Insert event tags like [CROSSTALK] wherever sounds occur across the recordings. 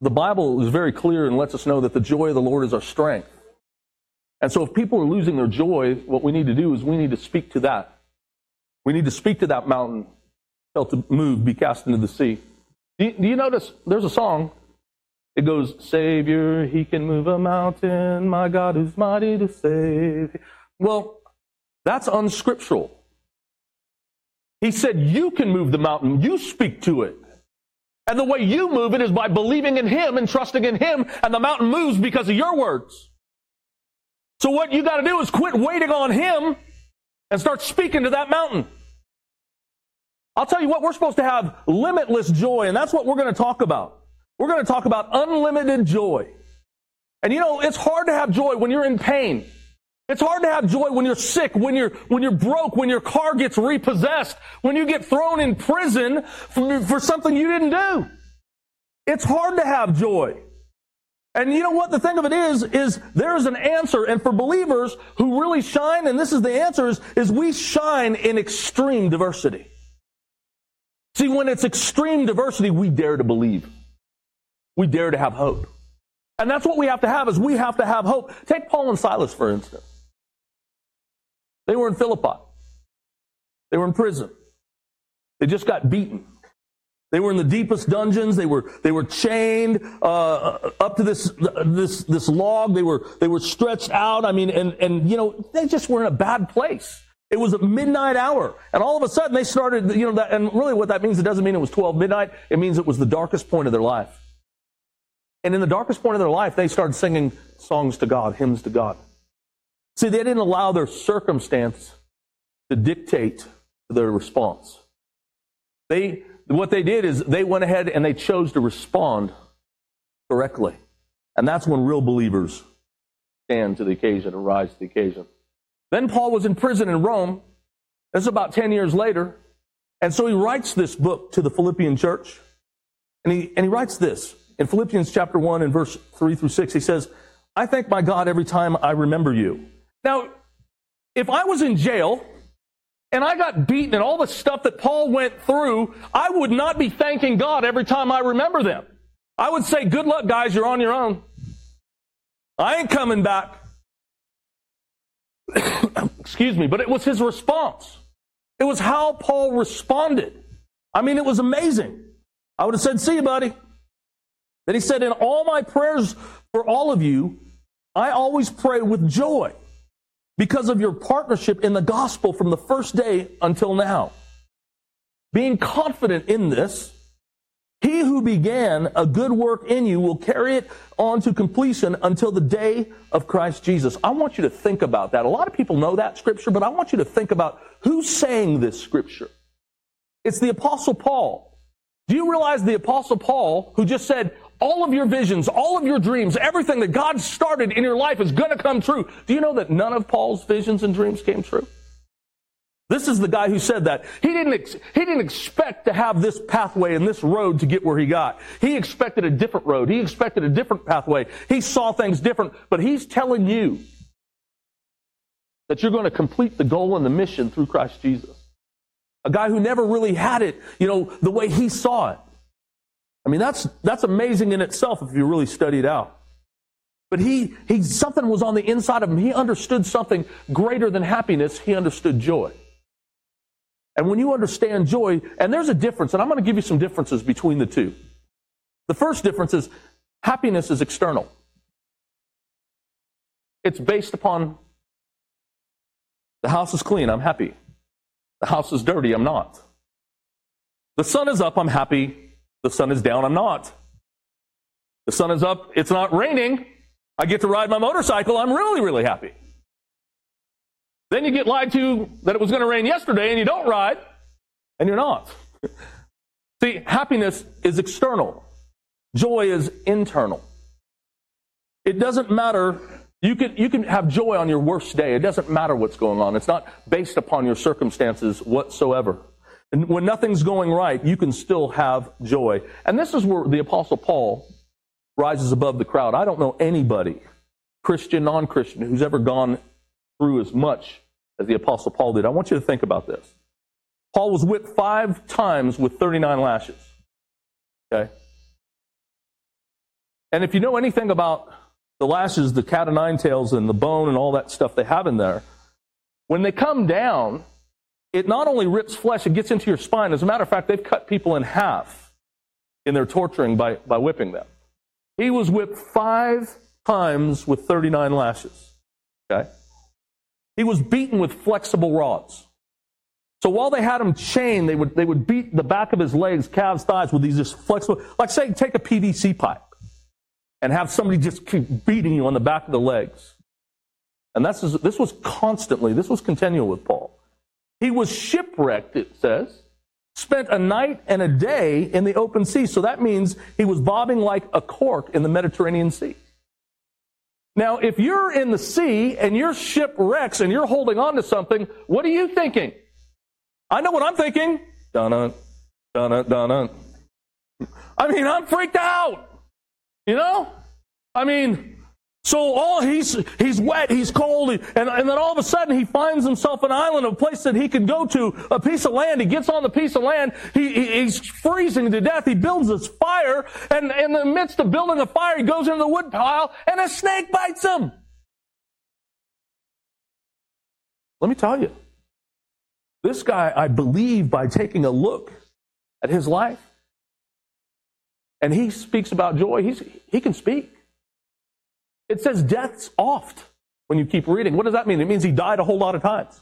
the Bible is very clear and lets us know that the joy of the Lord is our strength. And so if people are losing their joy, what we need to do is we need to speak to that. We need to speak to that mountain, tell to move, be cast into the sea. Do you, do you notice there's a song? It goes, Savior, he can move a mountain, my God who's mighty to save. Well, that's unscriptural. He said, You can move the mountain, you speak to it. And the way you move it is by believing in Him and trusting in Him, and the mountain moves because of your words. So what you got to do is quit waiting on Him and start speaking to that mountain. I'll tell you what, we're supposed to have limitless joy, and that's what we're to talk about. We're to talk about unlimited joy. And you know, it's hard to have joy when you're in pain. It's hard to have joy when you're sick, when you're, when you're broke, when your car gets repossessed, when you get thrown in prison for, for something you didn't do. It's hard to have joy. And you know what? The thing of it is, is there is an answer. And for believers who really shine, and this is the answer, is, is we shine in extreme diversity. See, when it's extreme diversity, we dare to believe. We dare to have hope. And that's what we have to have is we have to have hope. Take Paul and Silas, for instance. They were in Philippi. They were in prison. They just got beaten. They were in the deepest dungeons. They were they were chained uh, up to this this this log. They were they were stretched out. I mean, and and you know they just were in a bad place. It was a midnight hour, and all of a sudden they started. You know, that, and really what that means, it doesn't mean it was twelve midnight. It means it was the darkest point of their life. And in the darkest point of their life, they started singing songs to God, hymns to God. See, they didn't allow their circumstance to dictate their response. They, what they did is they went ahead and they chose to respond correctly. And that's when real believers stand to the occasion and rise to the occasion. Then Paul was in prison in Rome. This is about 10 years later. And so he writes this book to the Philippian church. And he, and he writes this in Philippians chapter 1 and verse 3 through 6. He says, I thank my God every time I remember you now, if I was in jail and I got beaten and all the stuff that Paul went through, I would not be thanking God every time I remember them. I would say, good luck, guys, you're on your own. I ain't coming back. [COUGHS] Excuse me, but it was his response. It was how Paul responded. I mean, it was amazing. I would have said, see you, buddy. Then he said, in all my prayers for all of you, I always pray with joy because of your partnership in the gospel from the first day until now. Being confident in this, he who began a good work in you will carry it on to completion until the day of Christ Jesus. I want you to think about that. A lot of people know that scripture, but I want you to think about who's saying this scripture. It's the apostle Paul. Do you realize the apostle Paul, who just said, all of your visions, all of your dreams, everything that God started in your life is going to come true. Do you know that none of Paul's visions and dreams came true? This is the guy who said that. He didn't, ex- he didn't expect to have this pathway and this road to get where he got. He expected a different road. He expected a different pathway. He saw things different, but he's telling you that you're going to complete the goal and the mission through Christ Jesus. A guy who never really had it, you know, the way he saw it. I mean, that's, that's amazing in itself if you really study it out. But he, he, something was on the inside of him. He understood something greater than happiness. He understood joy. And when you understand joy, and there's a difference, and I'm going to give you some differences between the two. The first difference is happiness is external. It's based upon the house is clean, I'm happy. The house is dirty, I'm not. The sun is up, I'm happy. The sun is down, I'm not. The sun is up, it's not raining. I get to ride my motorcycle, I'm really, really happy. Then you get lied to that it was going to rain yesterday and you don't ride, and you're not. [LAUGHS] See, happiness is external, joy is internal. It doesn't matter. You can, you can have joy on your worst day. It doesn't matter what's going on. It's not based upon your circumstances whatsoever. And when nothing's going right, you can still have joy. And this is where the Apostle Paul rises above the crowd. I don't know anybody, Christian, non Christian, who's ever gone through as much as the Apostle Paul did. I want you to think about this. Paul was whipped five times with 39 lashes. Okay? And if you know anything about the lashes, the cat o' nine tails, and the bone and all that stuff they have in there, when they come down, it not only rips flesh, it gets into your spine. As a matter of fact, they've cut people in half in their torturing by, by whipping them. He was whipped five times with 39 lashes. Okay? He was beaten with flexible rods. So while they had him chained, they would, they would beat the back of his legs, calves, thighs with these just flexible, like say, take a PVC pipe and have somebody just keep beating you on the back of the legs. And this, is this was constantly, this was continual with Paul. He was shipwrecked, it says, spent a night and a day in the open sea. So that means he was bobbing like a cork in the Mediterranean Sea. Now, if you're in the sea and you're shipwrecks and you're holding on to something, what are you thinking? I know what I'm thinking. Dun dun dun dun. I mean, I'm freaked out. You know? I mean, so all he's he's wet, he's cold, and, and then all of a sudden he finds himself an island, a place that he can go to, a piece of land. He gets on the piece of land. He, he, he's freezing to death. He builds this fire, and in the midst of building the fire, he goes into the wood pile, and a snake bites him. Let me tell you, this guy, I believe, by taking a look at his life, and he speaks about joy. He's, he can speak. It says death's oft when you keep reading. What does that mean? It means he died a whole lot of times.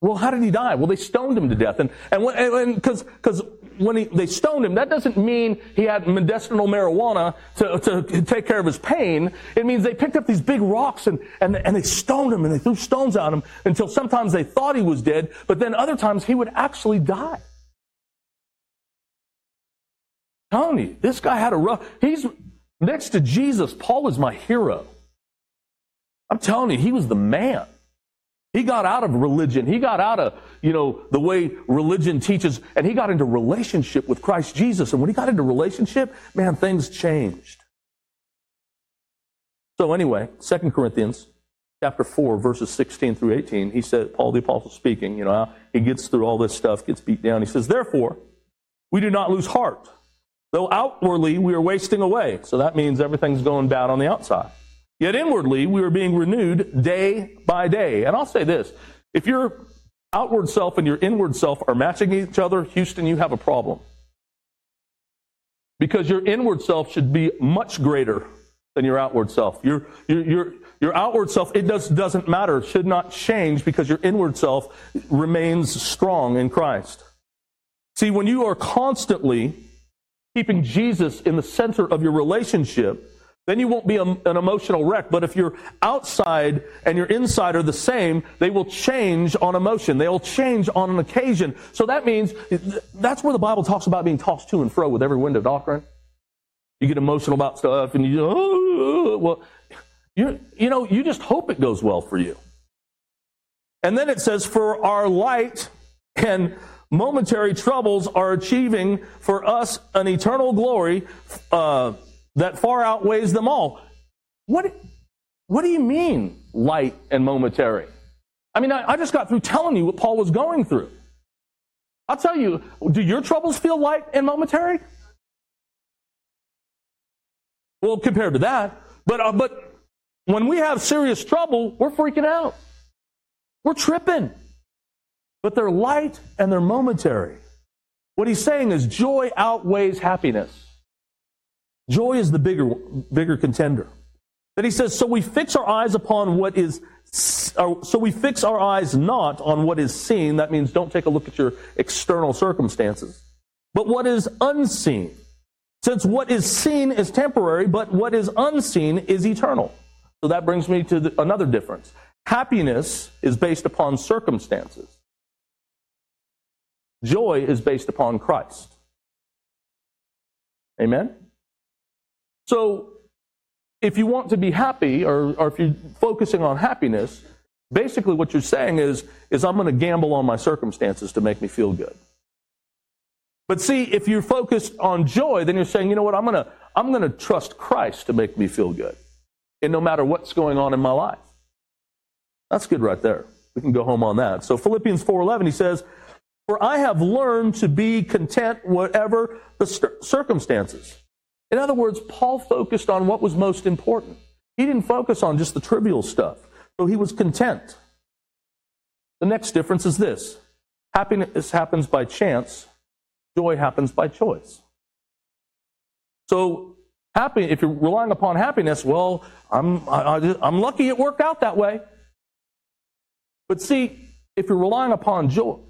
Well, how did he die? Well, they stoned him to death. And, and because, because when he, they stoned him, that doesn't mean he had medicinal marijuana to, to take care of his pain. It means they picked up these big rocks and, and, and they stoned him and they threw stones at him until sometimes they thought he was dead, but then other times he would actually die. Tony, this guy had a rough, he's, Next to Jesus, Paul is my hero. I'm telling you, he was the man. He got out of religion. He got out of, you know, the way religion teaches, and he got into relationship with Christ Jesus. And when he got into relationship, man, things changed. So anyway, 2 Corinthians chapter 4, verses 16 through 18, he said, Paul the apostle speaking, you know, he gets through all this stuff, gets beat down. He says, Therefore, we do not lose heart. Though outwardly we are wasting away. So that means everything's going bad on the outside. Yet inwardly we are being renewed day by day. And I'll say this if your outward self and your inward self are matching each other, Houston, you have a problem. Because your inward self should be much greater than your outward self. Your, your, your, your outward self, it does, doesn't matter, should not change because your inward self remains strong in Christ. See, when you are constantly keeping Jesus in the center of your relationship, then you won't be a, an emotional wreck. But if your outside and your inside are the same, they will change on emotion. They'll change on an occasion. So that means that's where the Bible talks about being tossed to and fro with every wind of doctrine. You get emotional about stuff and you, oh, well, you, you know, you just hope it goes well for you. And then it says, for our light and momentary troubles are achieving for us an eternal glory uh, that far outweighs them all. What, what do you mean, light and momentary? I mean, I, I just got through telling you what Paul was going through. I'll tell you, do your troubles feel light and momentary? Well, compared to that, but uh, but when we have serious trouble, we're freaking out. We're tripping but they're light and they're momentary. What he's saying is joy outweighs happiness. Joy is the bigger, bigger contender. Then he says, so we fix our eyes upon what is, uh, so we fix our eyes not on what is seen. That means don't take a look at your external circumstances, but what is unseen. Since what is seen is temporary, but what is unseen is eternal. So that brings me to the, another difference. Happiness is based upon circumstances. Joy is based upon Christ. Amen? So, if you want to be happy, or, or if you're focusing on happiness, basically what you're saying is, is I'm going to gamble on my circumstances to make me feel good. But see, if you're focused on joy, then you're saying, you know what, I'm going to, I'm going to trust Christ to make me feel good. And no matter what's going on in my life. That's good right there. We can go home on that. So Philippians 4:11 he says, for I have learned to be content whatever the circumstances. In other words, Paul focused on what was most important. He didn't focus on just the trivial stuff. So he was content. The next difference is this happiness happens by chance, joy happens by choice. So, happy, if you're relying upon happiness, well, I'm, I, I'm lucky it worked out that way. But see, if you're relying upon joy,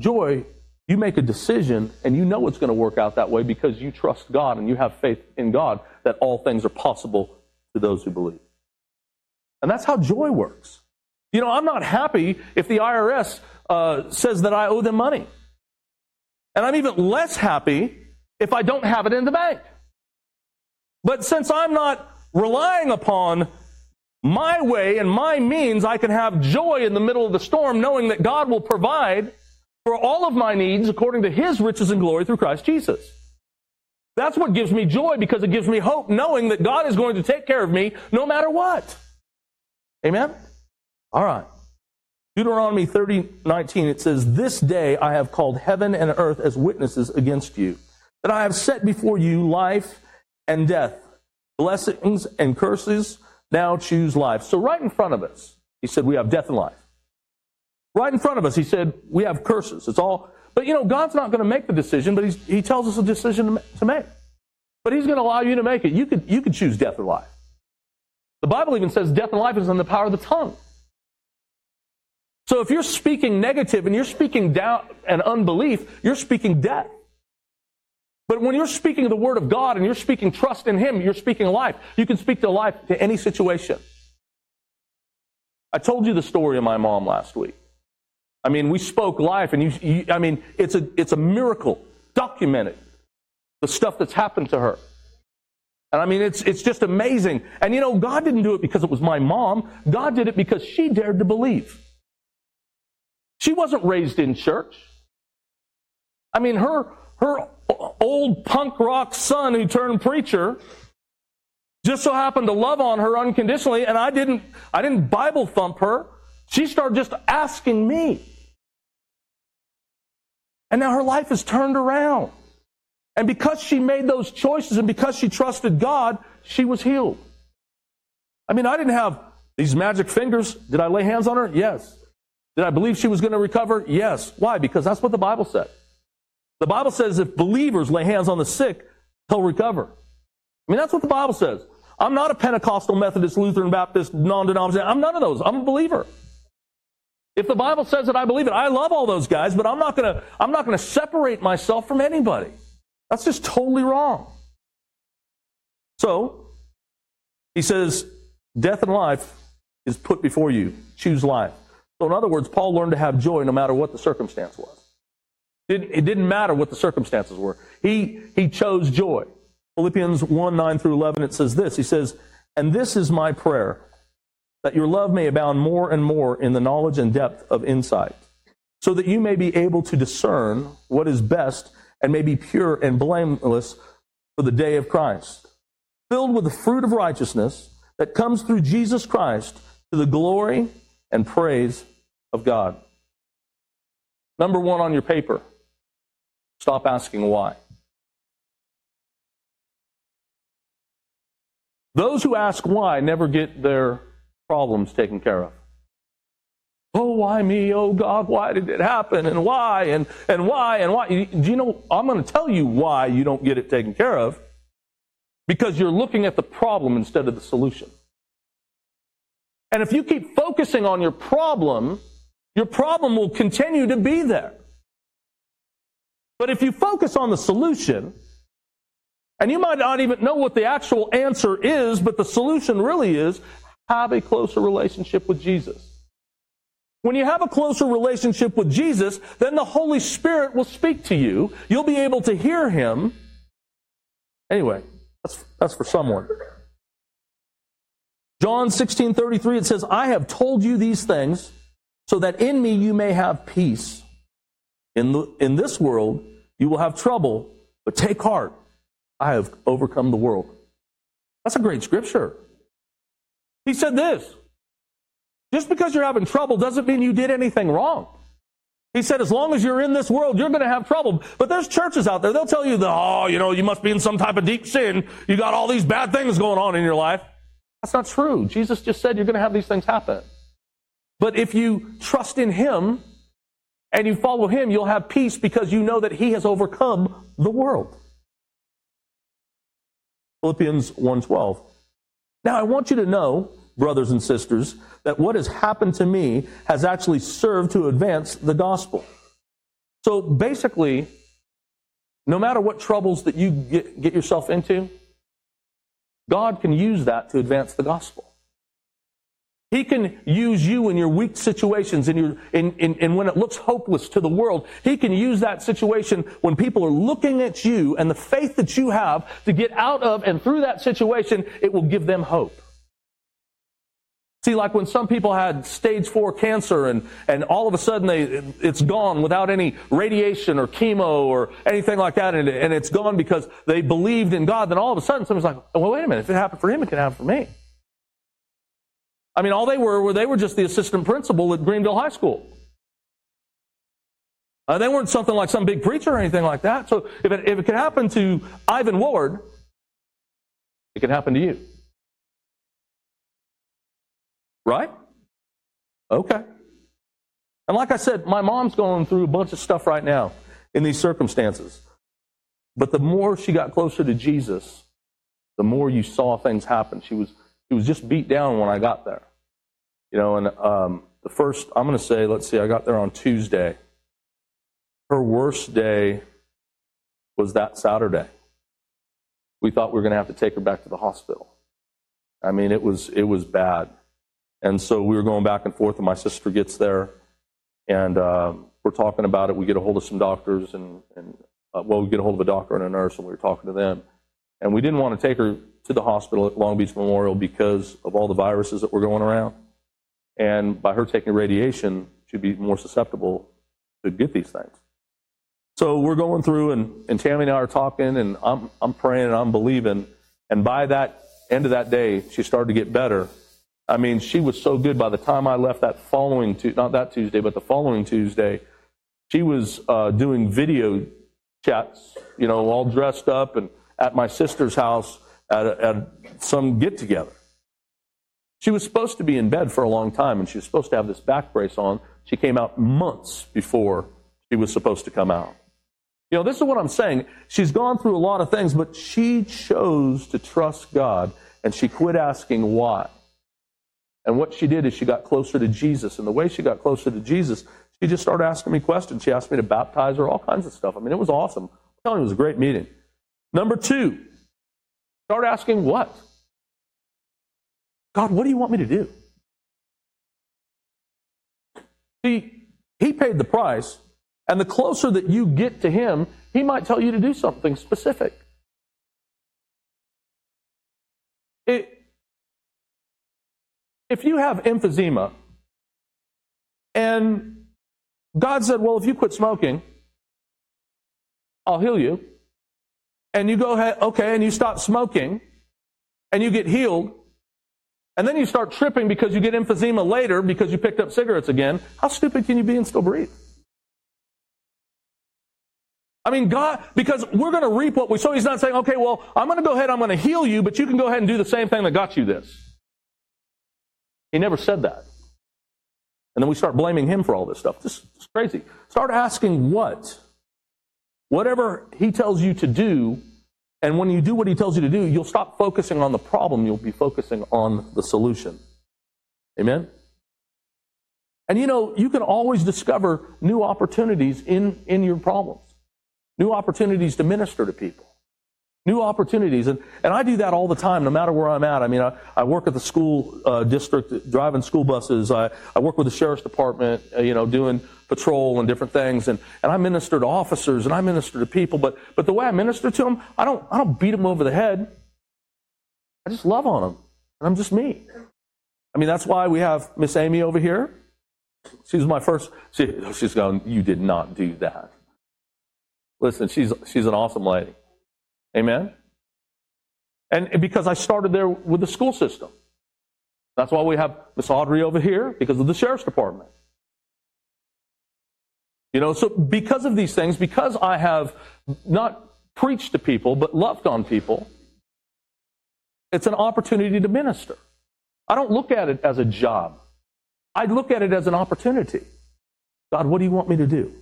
joy, you make a decision and you know it's going to work out that way because you trust God and you have faith in God that all things are possible to those who believe. And that's how joy works. You know, I'm not happy if the IRS uh, says that I owe them money. And I'm even less happy if I don't have it in the bank. But since I'm not relying upon my way and my means, I can have joy in the middle of the storm, knowing that God will provide for all of my needs according to His riches and glory through Christ Jesus. That's what gives me joy because it gives me hope, knowing that God is going to take care of me no matter what. Amen? All right. Deuteronomy 30, 19, it says, This day I have called heaven and earth as witnesses against you, that I have set before you life and death, blessings and curses. Now choose life. So, right in front of us, he said, We have death and life. Right in front of us, he said, We have curses. It's all, but you know, God's not going to make the decision, but he tells us a decision to make. But he's going to allow you to make it. You could, you could choose death or life. The Bible even says death and life is in the power of the tongue. So if you're speaking negative and you're speaking doubt and unbelief, you're speaking death. But when you're speaking the word of God and you're speaking trust in Him, you're speaking life. You can speak to life to any situation. I told you the story of my mom last week. I mean, we spoke life, and you, you, I mean, it's a, it's a miracle, documented, the stuff that's happened to her. And I mean, it's, it's just amazing. And you know, God didn't do it because it was my mom. God did it because she dared to believe. She wasn't raised in church. I mean, her, her old punk rock son who turned preacher just so happened to love on her unconditionally, and I didn't, I didn't Bible thump her. She started just asking me. And now her life is turned around. And because she made those choices and because she trusted God, she was healed. I mean, I didn't have these magic fingers. Did I lay hands on her? Yes. Did I believe she was going to recover? Yes. Why? Because that's what the Bible said. The Bible says if believers lay hands on the sick, he'll recover. I mean, that's what the Bible says. I'm not a Pentecostal, Methodist, Lutheran, Baptist, non denominational. I'm none of those. I'm a believer. If the Bible says it, I believe it. I love all those guys, but I'm not to, I'm not to separate myself from anybody. That's just totally wrong. So, he says, death and life is put before you. Choose life. So, in other words, Paul learned to have joy no matter what the circumstance was. It didn't matter what the circumstances were. He, he chose joy. Philippians 1 9 through 11, it says this. He says, And this is my prayer, that your love may abound more and more in the knowledge and depth of insight, so that you may be able to discern what is best and may be pure and blameless for the day of Christ, filled with the fruit of righteousness that comes through Jesus Christ to the glory and praise of God. Number one on your paper stop asking why. Those who ask why never get their problems taken care of. Oh, why me? Oh, God, why did it happen? And why? And, and why? And why? Do you know? I'm going to tell you why you don't get it taken care of. Because you're looking at the problem instead of the solution. And if you keep focusing on your problem, your problem will continue to be there. But if you focus on the solution, and you might not even know what the actual answer is, but the solution really is have a closer relationship with Jesus. When you have a closer relationship with Jesus, then the Holy Spirit will speak to you. You'll be able to hear Him. Anyway, that's, that's for someone. John 16 33, it says, I have told you these things so that in me you may have peace. In, the, in this world you will have trouble, but take heart. I have overcome the world. That's a great scripture. He said this just because you're having trouble doesn't mean you did anything wrong. He said, as long as you're in this world, you're going to have trouble. But there's churches out there, they'll tell you, that, oh, you know, you must be in some type of deep sin. You got all these bad things going on in your life. That's not true. Jesus just said you're going to have these things happen. But if you trust in Him and you follow Him, you'll have peace because you know that He has overcome the world. Philippians 1.12. Now I want you to know, brothers and sisters, that what has happened to me has actually served to advance the gospel. So basically, no matter what troubles that you get, get yourself into, God can use that to advance the gospel. He can use you in your weak situations, in your, in, in, in when it looks hopeless to the world. He can use that situation when people are looking at you and the faith that you have to get out of and through that situation, it will give them hope. See, like when some people had stage four cancer and, and all of a sudden they, it's gone without any radiation or chemo or anything like that, and, and it's gone because they believed in God, then all of a sudden someone's like, well, wait a minute, if it happened for him, it can happen for me. I mean, all they were, were they were just the assistant principal at Greenville High School. Uh, they weren't something like some big preacher or anything like that. So if it, if it can happen to Ivan Ward, it can happen to you. Right? Okay. And like I said, my mom's going through a bunch of stuff right now in these circumstances. But the more she got closer to Jesus, the more you saw things happen. She was, she was just beat down when I got there. You know, and um, the first, I'm going to say, let's see, I got there on Tuesday. Her worst day was that Saturday. We thought we were going to have to take her back to the hospital. I mean, it was, it was bad. And so we were going back and forth, and my sister gets there, and uh, we're talking about it. We get a hold of some doctors, and, and uh, well, we get a hold of a doctor and a nurse, and we were talking to them. And we didn't want to take her to the hospital at Long Beach Memorial because of all the viruses that were going around. And by her taking radiation, she'd be more susceptible to get these things. So we're going through, and, and Tammy and I are talking, and I'm, I'm praying and I'm believing. And by that end of that day, she started to get better. I mean, she was so good by the time I left that following, not that Tuesday, but the following Tuesday, she was uh, doing video chats, you know, all dressed up and at my sister's house at, a, at some get together. She was supposed to be in bed for a long time and she was supposed to have this back brace on. She came out months before she was supposed to come out. You know, this is what I'm saying. She's gone through a lot of things, but she chose to trust God and she quit asking why. And what she did is she got closer to Jesus. And the way she got closer to Jesus, she just started asking me questions. She asked me to baptize her, all kinds of stuff. I mean, it was awesome. I'm telling you, it was a great meeting. Number two, start asking what? God, what do you want me to do? See, He paid the price, and the closer that you get to Him, He might tell you to do something specific. It, if you have emphysema and God said, Well, if you quit smoking, I'll heal you. And you go ahead, okay, and you stop smoking and you get healed. And then you start tripping because you get emphysema later because you picked up cigarettes again. How stupid can you be and still breathe? I mean, God, because we're going to reap what we sow. He's not saying, okay, well, I'm going to go ahead, I'm going to heal you, but you can go ahead and do the same thing that got you this. He never said that. And then we start blaming him for all this stuff. This is crazy. Start asking what? Whatever he tells you to do, and when you do what he tells you to do, you'll stop focusing on the problem, you'll be focusing on the solution. Amen? And you know, you can always discover new opportunities in, in your problems, new opportunities to minister to people. New opportunities. And, and I do that all the time, no matter where I'm at. I mean, I, I work at the school uh, district, driving school buses. I, I work with the sheriff's department, uh, you know, doing patrol and different things. And, and I minister to officers and I minister to people. But, but the way I minister to them, I don't, I don't beat them over the head. I just love on them. And I'm just me. I mean, that's why we have Miss Amy over here. She's my first, she, she's going, you did not do that. Listen, she's, she's an awesome lady. Amen? And because I started there with the school system. That's why we have Miss Audrey over here, because of the sheriff's department. You know, so because of these things, because I have not preached to people, but loved on people, it's an opportunity to minister. I don't look at it as a job. I look at it as an opportunity. God, what do you want me to do?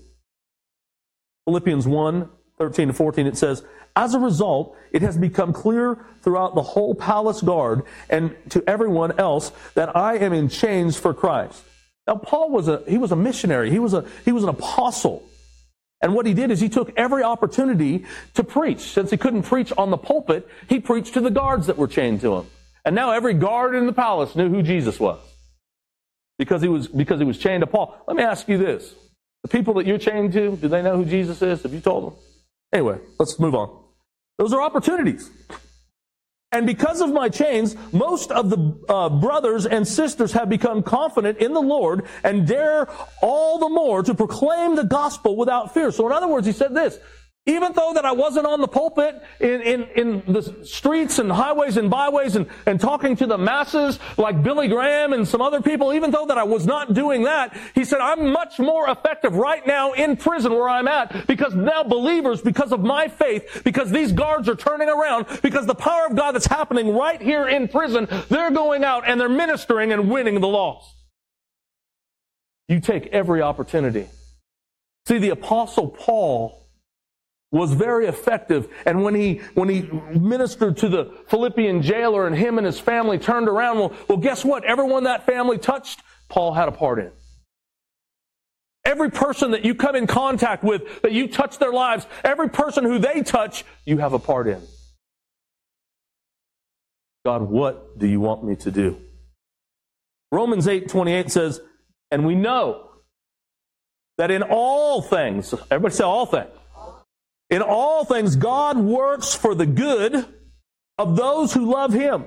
Philippians 1 13 to 14, it says, As a result, it has become clear throughout the whole palace guard and to everyone else that I am in chains for Christ. Now, Paul was a, he was a missionary. He was a, he was an apostle. And what he did is he took every opportunity to preach. Since he couldn't preach on the pulpit, he preached to the guards that were chained to him. And now every guard in the palace knew who Jesus was. Because he was, because he was chained to Paul. Let me ask you this. The people that you're chained to, do they know who Jesus is? Have you told them? Anyway, let's move on. Those are opportunities. And because of my chains, most of the uh, brothers and sisters have become confident in the Lord and dare all the more to proclaim the gospel without fear. So in other words, he said this, even though that I wasn't on the pulpit in, in, in the streets and highways and byways and, and talking to the masses like Billy Graham and some other people, even though that I was not doing that, he said, I'm much more effective right now in prison where I'm at because now believers, because of my faith, because these guards are turning around, because the power of God that's happening right here in prison, they're going out and they're ministering and winning the lost. You take every opportunity. See, the apostle Paul was very effective. And when he, when he ministered to the Philippian jailer and him and his family turned around, well, well, guess what? Everyone that family touched, Paul had a part in. Every person that you come in contact with, that you touch their lives, every person who they touch, you have a part in. God, what do you want me to do? Romans 8 28 says, and we know that in all things, everybody say all things, in all things, God works for the good of those who love Him,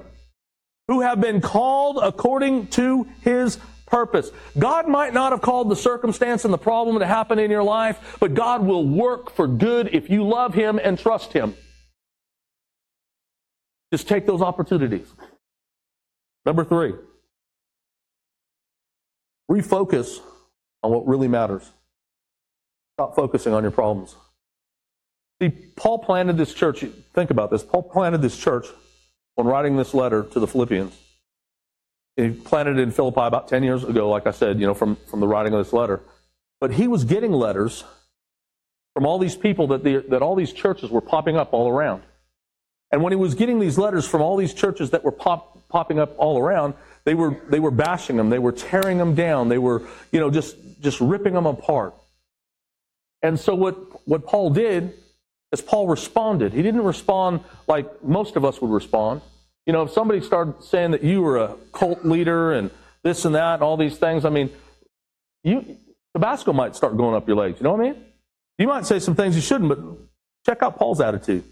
who have been called according to His purpose. God might not have called the circumstance and the problem to happen in your life, but God will work for good if you love Him and trust Him. Just take those opportunities. Number three, refocus on what really matters. Stop focusing on your problems. See, Paul planted this church. Think about this. Paul planted this church when writing this letter to the Philippians. He planted it in Philippi about 10 years ago, like I said, you know, from, from the writing of this letter. But he was getting letters from all these people that, the, that all these churches were popping up all around. And when he was getting these letters from all these churches that were pop, popping up all around, they were, they were bashing them. They were tearing them down. They were, you know, just, just ripping them apart. And so what, what Paul did as Paul responded. He didn't respond like most of us would respond. You know, if somebody started saying that you were a cult leader and this and that and all these things, I mean, you Tabasco might start going up your legs. You know what I mean? You might say some things you shouldn't, but check out Paul's attitude.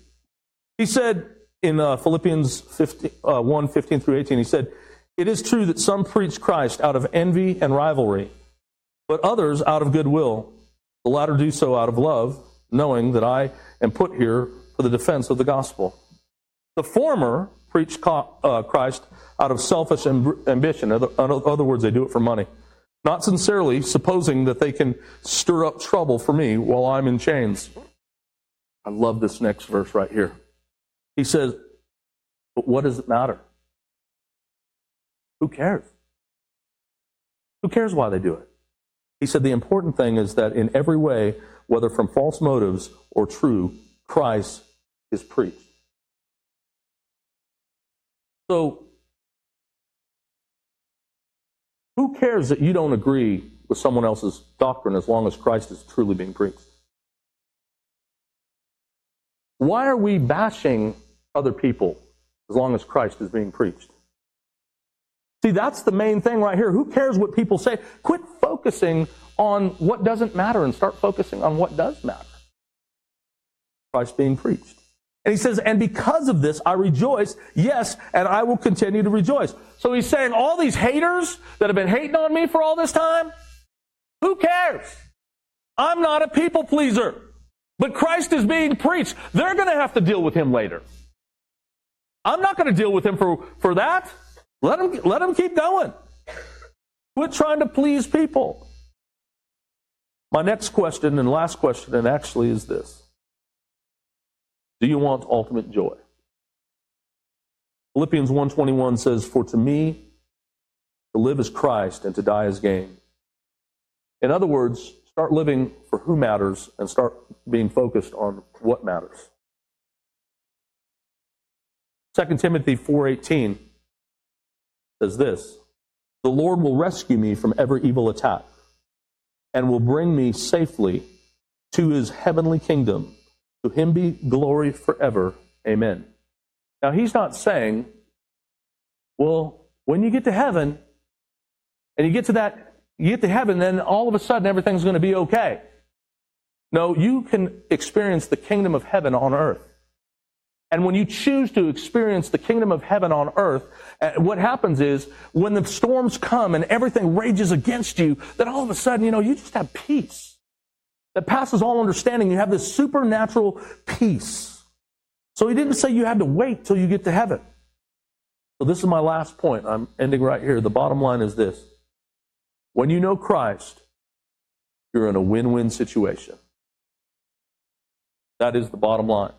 He said in uh, Philippians 15, uh, 1 15 through 18, he said, It is true that some preach Christ out of envy and rivalry, but others out of goodwill. The latter do so out of love, knowing that I am put here for the defense of the gospel. The former preach uh, Christ out of selfish ambition. In other words, they do it for money. Not sincerely, supposing that they can stir up trouble for me while I'm in chains. I love this next verse right here. He says, But what does it matter? Who cares? Who cares why they do it? He said, The important thing is that in every way, whether from false motives or true, Christ is preached. So, who cares that you don't agree with someone else's doctrine as long as Christ is truly being preached? Why are we bashing other people as long as Christ is being preached? See, that's the main thing right here. Who cares what people say? Quit focusing on what doesn't matter and start focusing on what does matter. Christ being preached. And he says, and because of this, I rejoice. Yes, and I will continue to rejoice. So he's saying, all these haters that have been hating on me for all this time, who cares? I'm not a people pleaser. But Christ is being preached. They're going to have to deal with him later. I'm not going to deal with him for, for that. Let him, let him keep going. Quit trying to please people. My next question and last question, and actually, is this Do you want ultimate joy? Philippians 1:21 says, "For to me to live is Christ and to die is gain." In other words, start living for who matters and start being focused on what matters. 2 Timothy 4:18 says this, "The Lord will rescue me from every evil attack and will bring me safely to his heavenly kingdom. To him be glory forever. Amen." Now, he's not saying, well, when you get to heaven and you get to that, you get to heaven, then all of a sudden everything's going to be okay. No, you can experience the kingdom of heaven on earth. And when you choose to experience the kingdom of heaven on earth, uh, what happens is when the storms come and everything rages against you, that all of a sudden, you know, you just have peace that passes all understanding. You have this supernatural peace. So he didn't say you had to wait till you get to heaven. So this is my last point. I'm ending right here. The bottom line is this. When you know Christ, you're in a win-win situation. That is the bottom line.